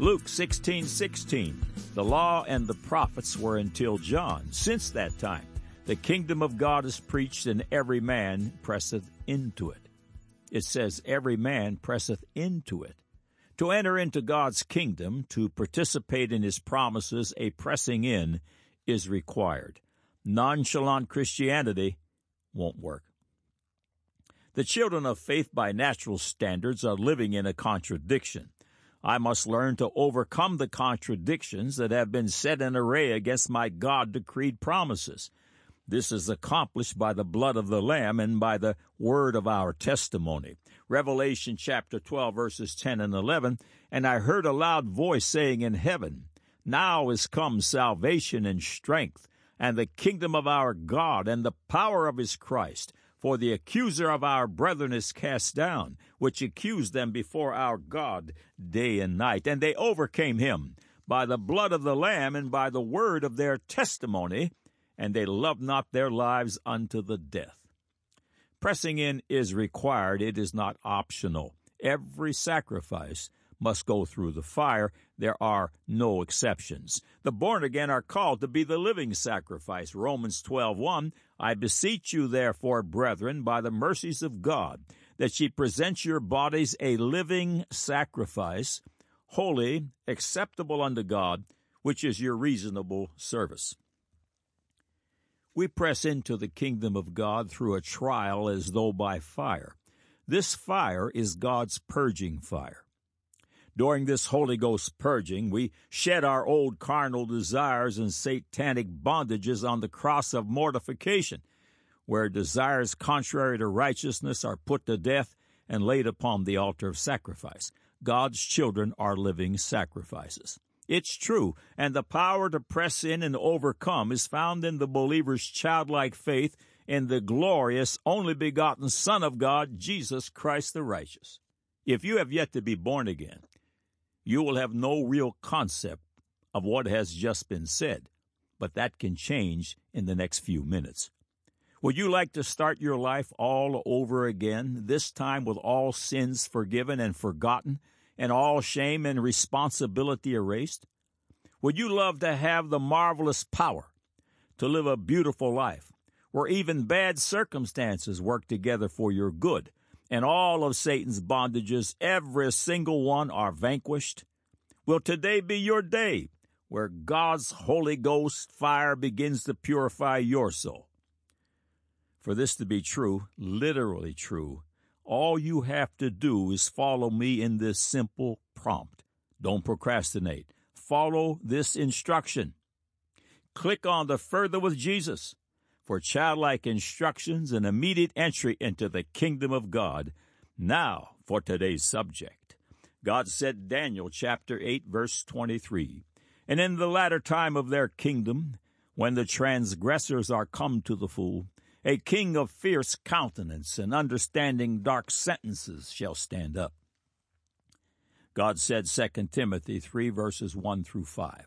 Luke 16 16. The law and the prophets were until John. Since that time, the kingdom of God is preached, and every man presseth into it. It says, Every man presseth into it. To enter into God's kingdom, to participate in his promises, a pressing in is required. Nonchalant Christianity won't work. The children of faith by natural standards are living in a contradiction. I must learn to overcome the contradictions that have been set in array against my God decreed promises. This is accomplished by the blood of the Lamb and by the word of our testimony. Revelation chapter 12 verses 10 and 11, and I heard a loud voice saying in heaven, Now is come salvation and strength, and the kingdom of our God, and the power of his Christ. For the accuser of our brethren is cast down, which accused them before our God day and night. And they overcame him by the blood of the Lamb and by the word of their testimony, and they loved not their lives unto the death. Pressing in is required, it is not optional. Every sacrifice must go through the fire. There are no exceptions. The born again are called to be the living sacrifice. Romans 12:1 I beseech you therefore brethren by the mercies of God that ye present your bodies a living sacrifice holy acceptable unto God which is your reasonable service. We press into the kingdom of God through a trial as though by fire. This fire is God's purging fire. During this Holy Ghost purging, we shed our old carnal desires and satanic bondages on the cross of mortification, where desires contrary to righteousness are put to death and laid upon the altar of sacrifice. God's children are living sacrifices. It's true, and the power to press in and overcome is found in the believer's childlike faith in the glorious, only begotten Son of God, Jesus Christ the righteous. If you have yet to be born again, you will have no real concept of what has just been said, but that can change in the next few minutes. Would you like to start your life all over again, this time with all sins forgiven and forgotten, and all shame and responsibility erased? Would you love to have the marvelous power to live a beautiful life where even bad circumstances work together for your good and all of Satan's bondages, every single one, are vanquished? Will today be your day where God's Holy Ghost fire begins to purify your soul? For this to be true, literally true, all you have to do is follow me in this simple prompt. Don't procrastinate. Follow this instruction. Click on the Further with Jesus for childlike instructions and immediate entry into the kingdom of God. Now for today's subject. God said Daniel chapter 8 verse 23, And in the latter time of their kingdom, when the transgressors are come to the full, a king of fierce countenance and understanding dark sentences shall stand up. God said 2 Timothy 3 verses 1 through 5.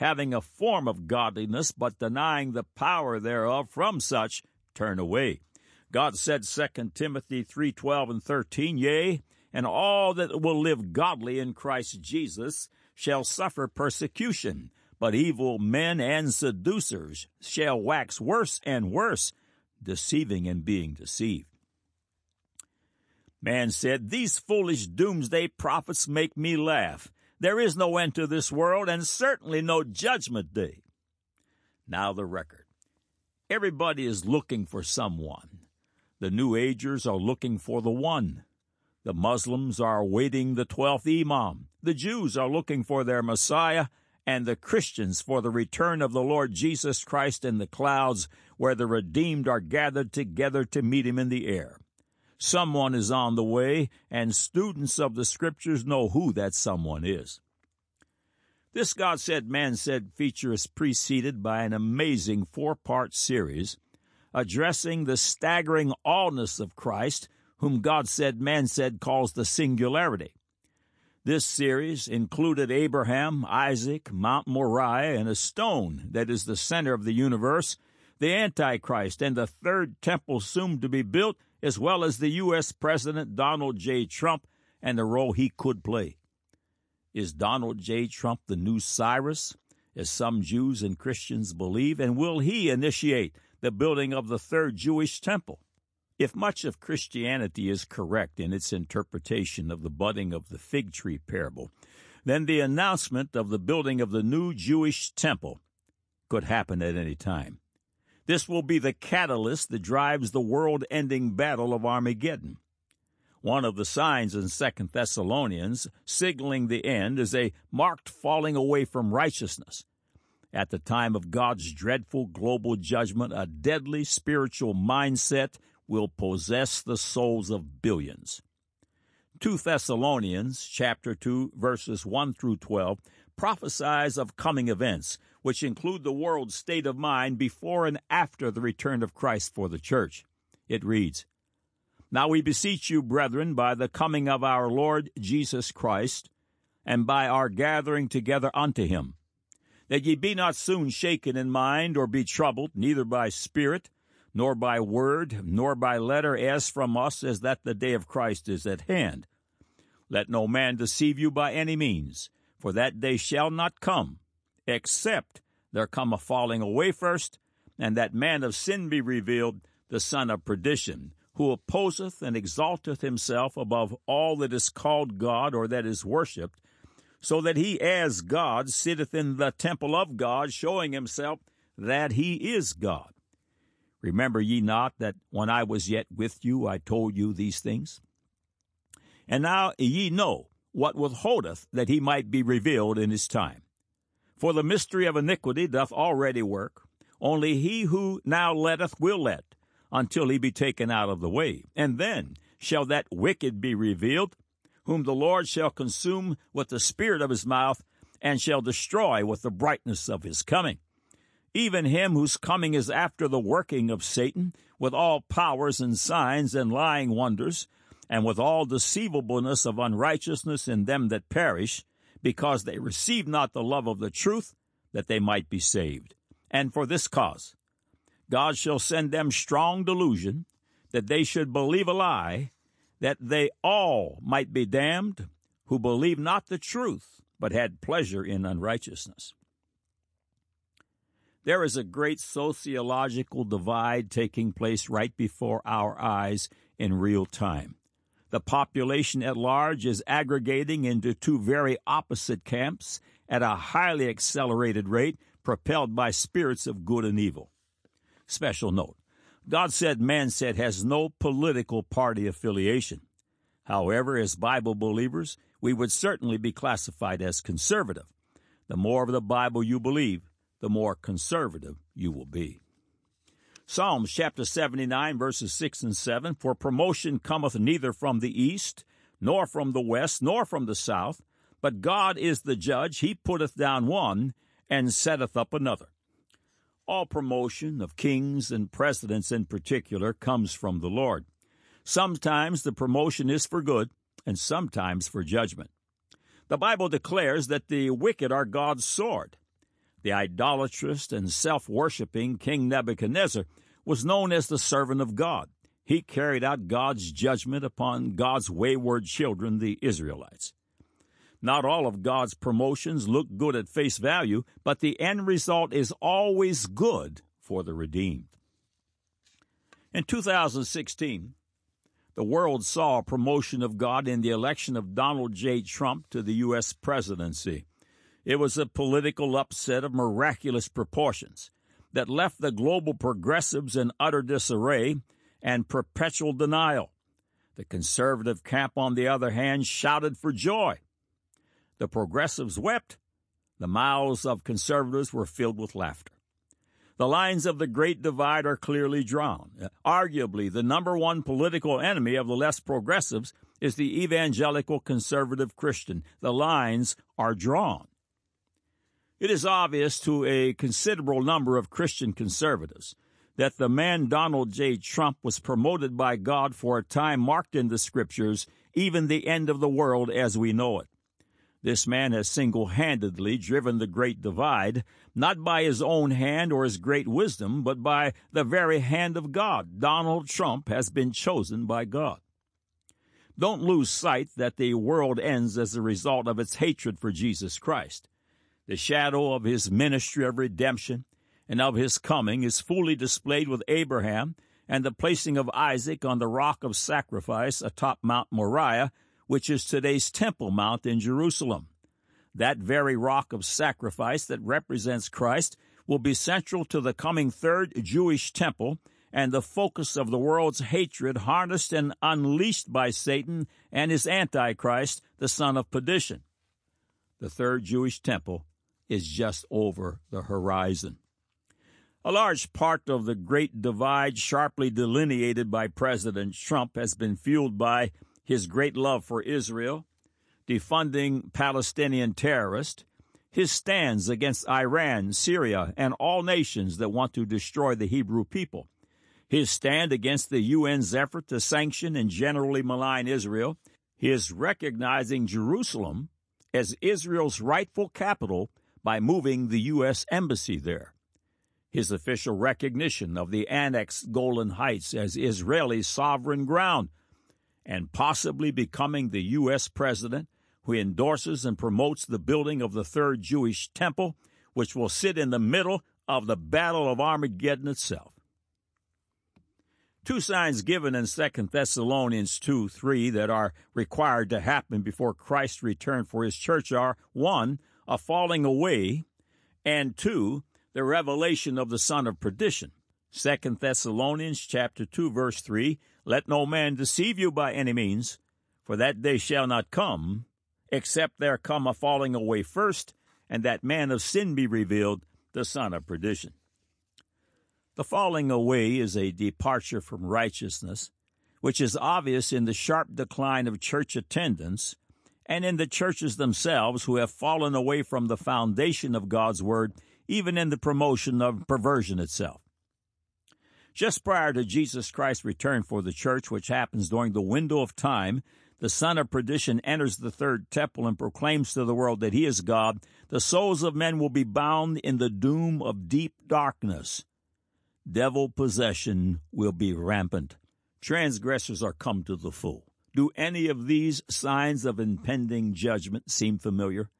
having a form of godliness, but denying the power thereof. From such turn away. God said 2 Timothy 3:12 and 13, Yea, and all that will live godly in Christ Jesus shall suffer persecution, but evil men and seducers shall wax worse and worse, deceiving and being deceived. Man said, These foolish doomsday prophets make me laugh. There is no end to this world, and certainly no judgment day. Now the record. Everybody is looking for someone. The New Agers are looking for the one. The Muslims are awaiting the twelfth Imam. The Jews are looking for their Messiah, and the Christians for the return of the Lord Jesus Christ in the clouds, where the redeemed are gathered together to meet him in the air. Someone is on the way, and students of the Scriptures know who that someone is. This God Said, Man Said feature is preceded by an amazing four part series addressing the staggering allness of Christ, whom God Said, Man Said calls the singularity. This series included Abraham, Isaac, Mount Moriah, and a stone that is the center of the universe, the Antichrist, and the third temple soon to be built, as well as the U.S. President Donald J. Trump and the role he could play. Is Donald J. Trump the new Cyrus, as some Jews and Christians believe, and will he initiate the building of the third Jewish temple? If much of Christianity is correct in its interpretation of the budding of the fig tree parable, then the announcement of the building of the new Jewish temple could happen at any time. This will be the catalyst that drives the world ending battle of Armageddon. One of the signs in Second Thessalonians signaling the end is a marked falling away from righteousness. At the time of God's dreadful global judgment, a deadly spiritual mindset will possess the souls of billions. 2 Thessalonians chapter 2 verses 1 through 12 prophesies of coming events which include the world's state of mind before and after the return of Christ for the church. It reads, now we beseech you, brethren, by the coming of our Lord Jesus Christ, and by our gathering together unto him, that ye be not soon shaken in mind, or be troubled, neither by spirit, nor by word, nor by letter, as from us, as that the day of Christ is at hand. Let no man deceive you by any means, for that day shall not come, except there come a falling away first, and that man of sin be revealed, the son of perdition who opposeth and exalteth himself above all that is called God or that is worshipped, so that he as God sitteth in the temple of God, showing himself that he is God. Remember ye not that when I was yet with you I told you these things? And now ye know what withholdeth that he might be revealed in his time. For the mystery of iniquity doth already work, only he who now letteth will let until he be taken out of the way. And then shall that wicked be revealed, whom the Lord shall consume with the spirit of his mouth, and shall destroy with the brightness of his coming. Even him whose coming is after the working of Satan, with all powers and signs and lying wonders, and with all deceivableness of unrighteousness in them that perish, because they receive not the love of the truth, that they might be saved. And for this cause, God shall send them strong delusion, that they should believe a lie, that they all might be damned, who believe not the truth, but had pleasure in unrighteousness. There is a great sociological divide taking place right before our eyes in real time. The population at large is aggregating into two very opposite camps at a highly accelerated rate, propelled by spirits of good and evil. Special note God said, man said has no political party affiliation. However, as Bible believers, we would certainly be classified as conservative. The more of the Bible you believe, the more conservative you will be. Psalms chapter 79 verses 6 and 7 For promotion cometh neither from the east, nor from the west, nor from the south, but God is the judge, he putteth down one, and setteth up another. All promotion of kings and presidents in particular comes from the Lord. Sometimes the promotion is for good, and sometimes for judgment. The Bible declares that the wicked are God's sword. The idolatrous and self worshipping King Nebuchadnezzar was known as the servant of God. He carried out God's judgment upon God's wayward children, the Israelites. Not all of God's promotions look good at face value, but the end result is always good for the redeemed. In 2016, the world saw a promotion of God in the election of Donald J. Trump to the U.S. presidency. It was a political upset of miraculous proportions that left the global progressives in utter disarray and perpetual denial. The conservative camp, on the other hand, shouted for joy the progressives wept. The mouths of conservatives were filled with laughter. The lines of the Great Divide are clearly drawn. Arguably, the number one political enemy of the less progressives is the evangelical conservative Christian. The lines are drawn. It is obvious to a considerable number of Christian conservatives that the man Donald J. Trump was promoted by God for a time marked in the Scriptures, even the end of the world as we know it. This man has single handedly driven the great divide, not by his own hand or his great wisdom, but by the very hand of God. Donald Trump has been chosen by God. Don't lose sight that the world ends as a result of its hatred for Jesus Christ. The shadow of his ministry of redemption and of his coming is fully displayed with Abraham and the placing of Isaac on the rock of sacrifice atop Mount Moriah, which is today's Temple Mount in Jerusalem. That very rock of sacrifice that represents Christ will be central to the coming third Jewish temple and the focus of the world's hatred harnessed and unleashed by Satan and his Antichrist, the son of perdition. The third Jewish temple is just over the horizon. A large part of the great divide sharply delineated by President Trump has been fueled by his great love for Israel, defunding Palestinian terrorists, his stands against Iran, Syria, and all nations that want to destroy the Hebrew people, his stand against the UN's effort to sanction and generally malign Israel, his recognizing Jerusalem as Israel's rightful capital by moving the U.S. Embassy there. His official recognition of the annexed Golan Heights as Israeli sovereign ground, and possibly becoming the U.S. president who endorses and promotes the building of the third Jewish temple, which will sit in the middle of the Battle of Armageddon itself. Two signs given in 2 Thessalonians 2 3 that are required to happen before Christ's return for his church are 1 a falling away, and two, the revelation of the son of perdition. Second Thessalonians chapter 2 verse 3, let no man deceive you by any means, for that day shall not come, except there come a falling away first, and that man of sin be revealed, the son of perdition. The falling away is a departure from righteousness, which is obvious in the sharp decline of church attendance and in the churches themselves who have fallen away from the foundation of God's Word, even in the promotion of perversion itself. Just prior to Jesus Christ's return for the church, which happens during the window of time, the son of perdition enters the third temple and proclaims to the world that he is God. The souls of men will be bound in the doom of deep darkness. Devil possession will be rampant. Transgressors are come to the full. Do any of these signs of impending judgment seem familiar?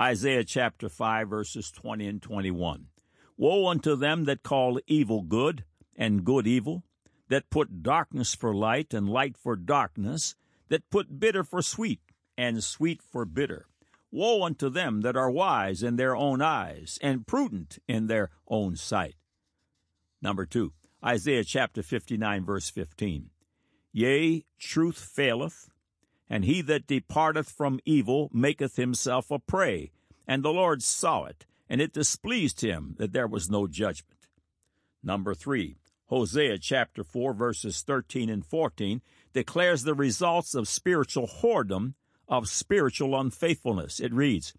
Isaiah chapter 5, verses 20 and 21. Woe unto them that call evil good, and good evil, that put darkness for light, and light for darkness, that put bitter for sweet, and sweet for bitter. Woe unto them that are wise in their own eyes, and prudent in their own sight. Number two, Isaiah chapter 59, verse 15. Yea, truth faileth, and he that departeth from evil maketh himself a prey. And the Lord saw it, and it displeased him that there was no judgment. Number three, Hosea chapter 4, verses 13 and 14 declares the results of spiritual whoredom, of spiritual unfaithfulness. It reads,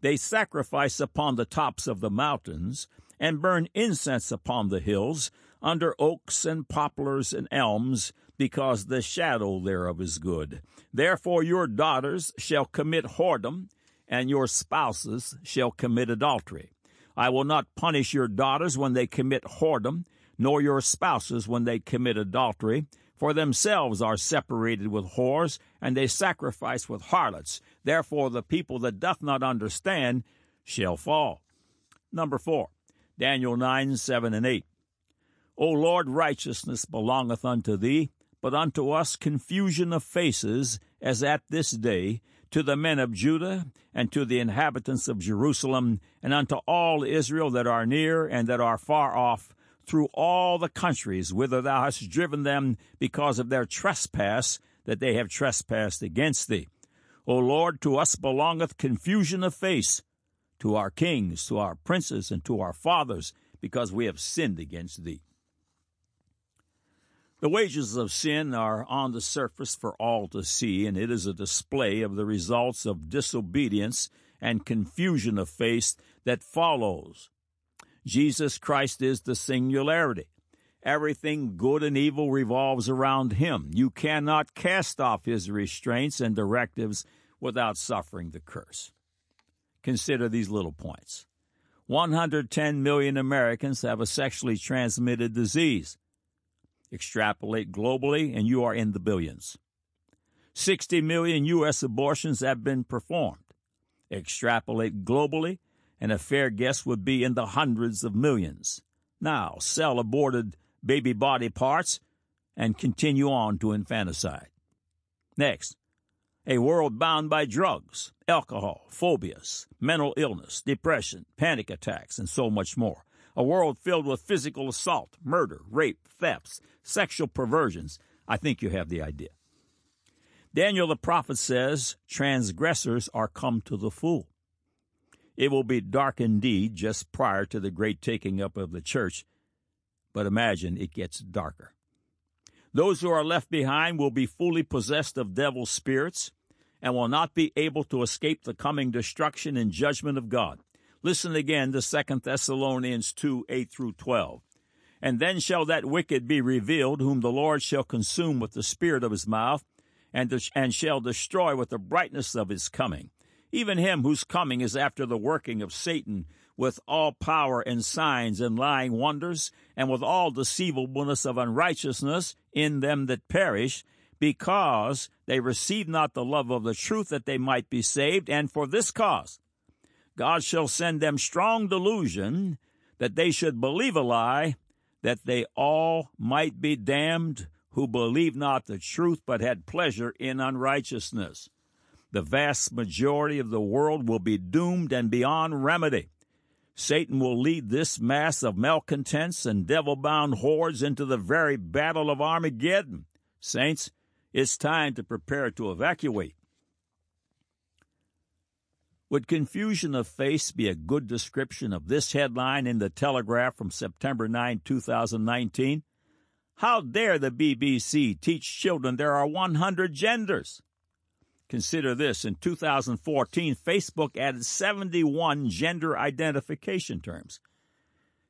They sacrifice upon the tops of the mountains, and burn incense upon the hills, under oaks and poplars and elms, because the shadow thereof is good. Therefore your daughters shall commit whoredom, and your spouses shall commit adultery. I will not punish your daughters when they commit whoredom, nor your spouses when they commit adultery, for themselves are separated with whores, and they sacrifice with harlots. Therefore the people that doth not understand shall fall. Number four, Daniel 9, 7, and 8. O Lord, righteousness belongeth unto thee, but unto us confusion of faces, as at this day, to the men of Judah, and to the inhabitants of Jerusalem, and unto all Israel that are near and that are far off, through all the countries whither thou hast driven them because of their trespass that they have trespassed against thee. O Lord, to us belongeth confusion of face, to our kings, to our princes, and to our fathers, because we have sinned against thee. The wages of sin are on the surface for all to see, and it is a display of the results of disobedience and confusion of faith that follows. Jesus Christ is the singularity. Everything good and evil revolves around him. You cannot cast off his restraints and directives without suffering the curse. Consider these little points. 110 million Americans have a sexually transmitted disease. Extrapolate globally, and you are in the billions. 60 million U.S. abortions have been performed. Extrapolate globally, and a fair guess would be in the hundreds of millions. Now, sell aborted baby body parts and continue on to infanticide. Next, a world bound by drugs, alcohol, phobias, mental illness, depression, panic attacks, and so much more. A world filled with physical assault, murder, rape, thefts, sexual perversions. I think you have the idea. Daniel the prophet says, Transgressors are come to the full. It will be dark indeed just prior to the great taking up of the church, but imagine it gets darker. Those who are left behind will be fully possessed of devil spirits and will not be able to escape the coming destruction and judgment of God. Listen again to 2 Thessalonians 2 8 through 12. And then shall that wicked be revealed, whom the Lord shall consume with the spirit of his mouth, and, and shall destroy with the brightness of his coming. Even him whose coming is after the working of Satan, with all power and signs and lying wonders, and with all deceivableness of unrighteousness in them that perish, because they receive not the love of the truth that they might be saved, and for this cause God shall send them strong delusion that they should believe a lie, that they all might be damned who believe not the truth but had pleasure in unrighteousness. The vast majority of the world will be doomed and beyond remedy. Satan will lead this mass of malcontents and devil bound hordes into the very battle of Armageddon. Saints, it's time to prepare to evacuate. Would confusion of face be a good description of this headline in the Telegraph from September 9, 2019? How dare the BBC teach children there are 100 genders? Consider this in 2014, Facebook added 71 gender identification terms.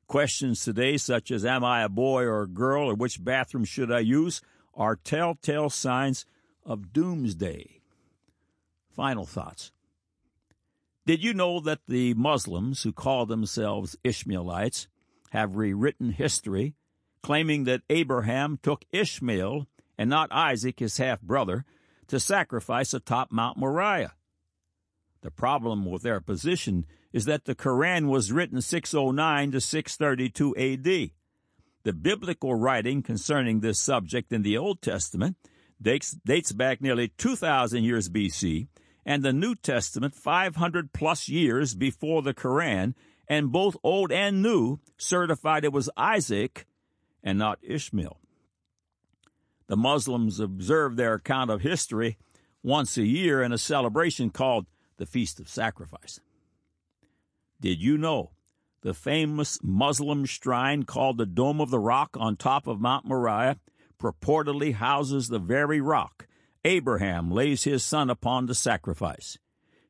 Questions today, such as Am I a boy or a girl, or which bathroom should I use, are telltale signs of doomsday. Final thoughts. Did you know that the Muslims who call themselves Ishmaelites have rewritten history, claiming that Abraham took Ishmael and not Isaac, his half brother, to sacrifice atop Mount Moriah? The problem with their position is that the Quran was written 609 to 632 AD. The biblical writing concerning this subject in the Old Testament dates, dates back nearly 2,000 years BC, and the New Testament 500 plus years before the Koran, and both Old and New certified it was Isaac and not Ishmael. The Muslims observe their account of history once a year in a celebration called the Feast of Sacrifice. Did you know the famous Muslim shrine called the Dome of the Rock on top of Mount Moriah purportedly houses the very rock Abraham lays his son upon the sacrifice.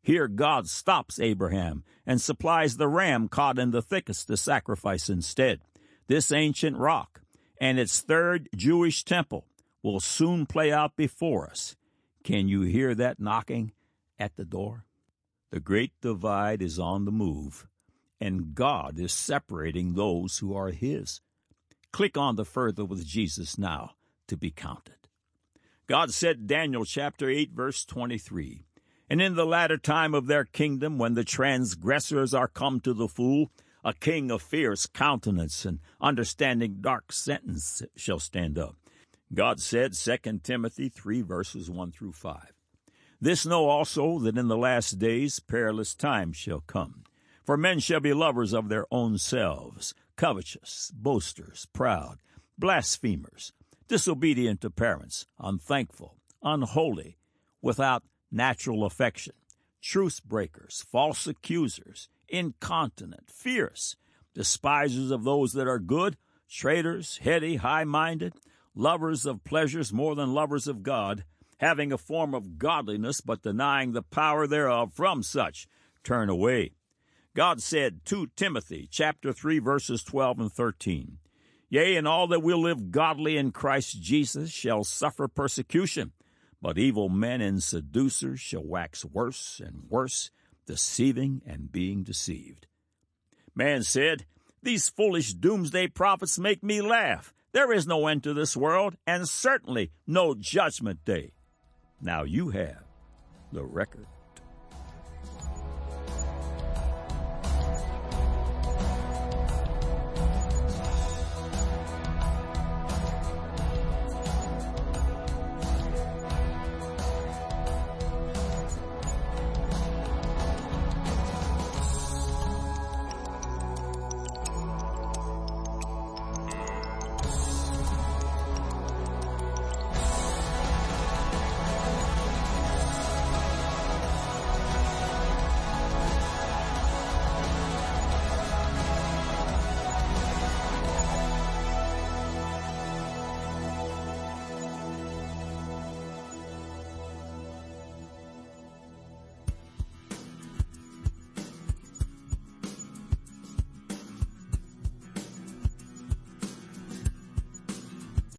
Here God stops Abraham and supplies the ram caught in the thickest to sacrifice instead. This ancient rock and its third Jewish temple will soon play out before us. Can you hear that knocking at the door? The great divide is on the move and God is separating those who are His. Click on the Further with Jesus now to be counted. God said, Daniel chapter 8, verse 23, And in the latter time of their kingdom, when the transgressors are come to the full, a king of fierce countenance and understanding dark sentence shall stand up. God said, 2 Timothy 3, verses 1 through 5. This know also that in the last days perilous times shall come. For men shall be lovers of their own selves, covetous, boasters, proud, blasphemers, disobedient to parents, unthankful, unholy, without natural affection, truce breakers, false accusers, incontinent, fierce, despisers of those that are good, traitors, heady, high minded, lovers of pleasures more than lovers of God, having a form of godliness, but denying the power thereof from such, turn away. God said to Timothy, chapter 3, verses 12 and 13, Yea, and all that will live godly in Christ Jesus shall suffer persecution, but evil men and seducers shall wax worse and worse, deceiving and being deceived. Man said, These foolish doomsday prophets make me laugh. There is no end to this world, and certainly no judgment day. Now you have the record.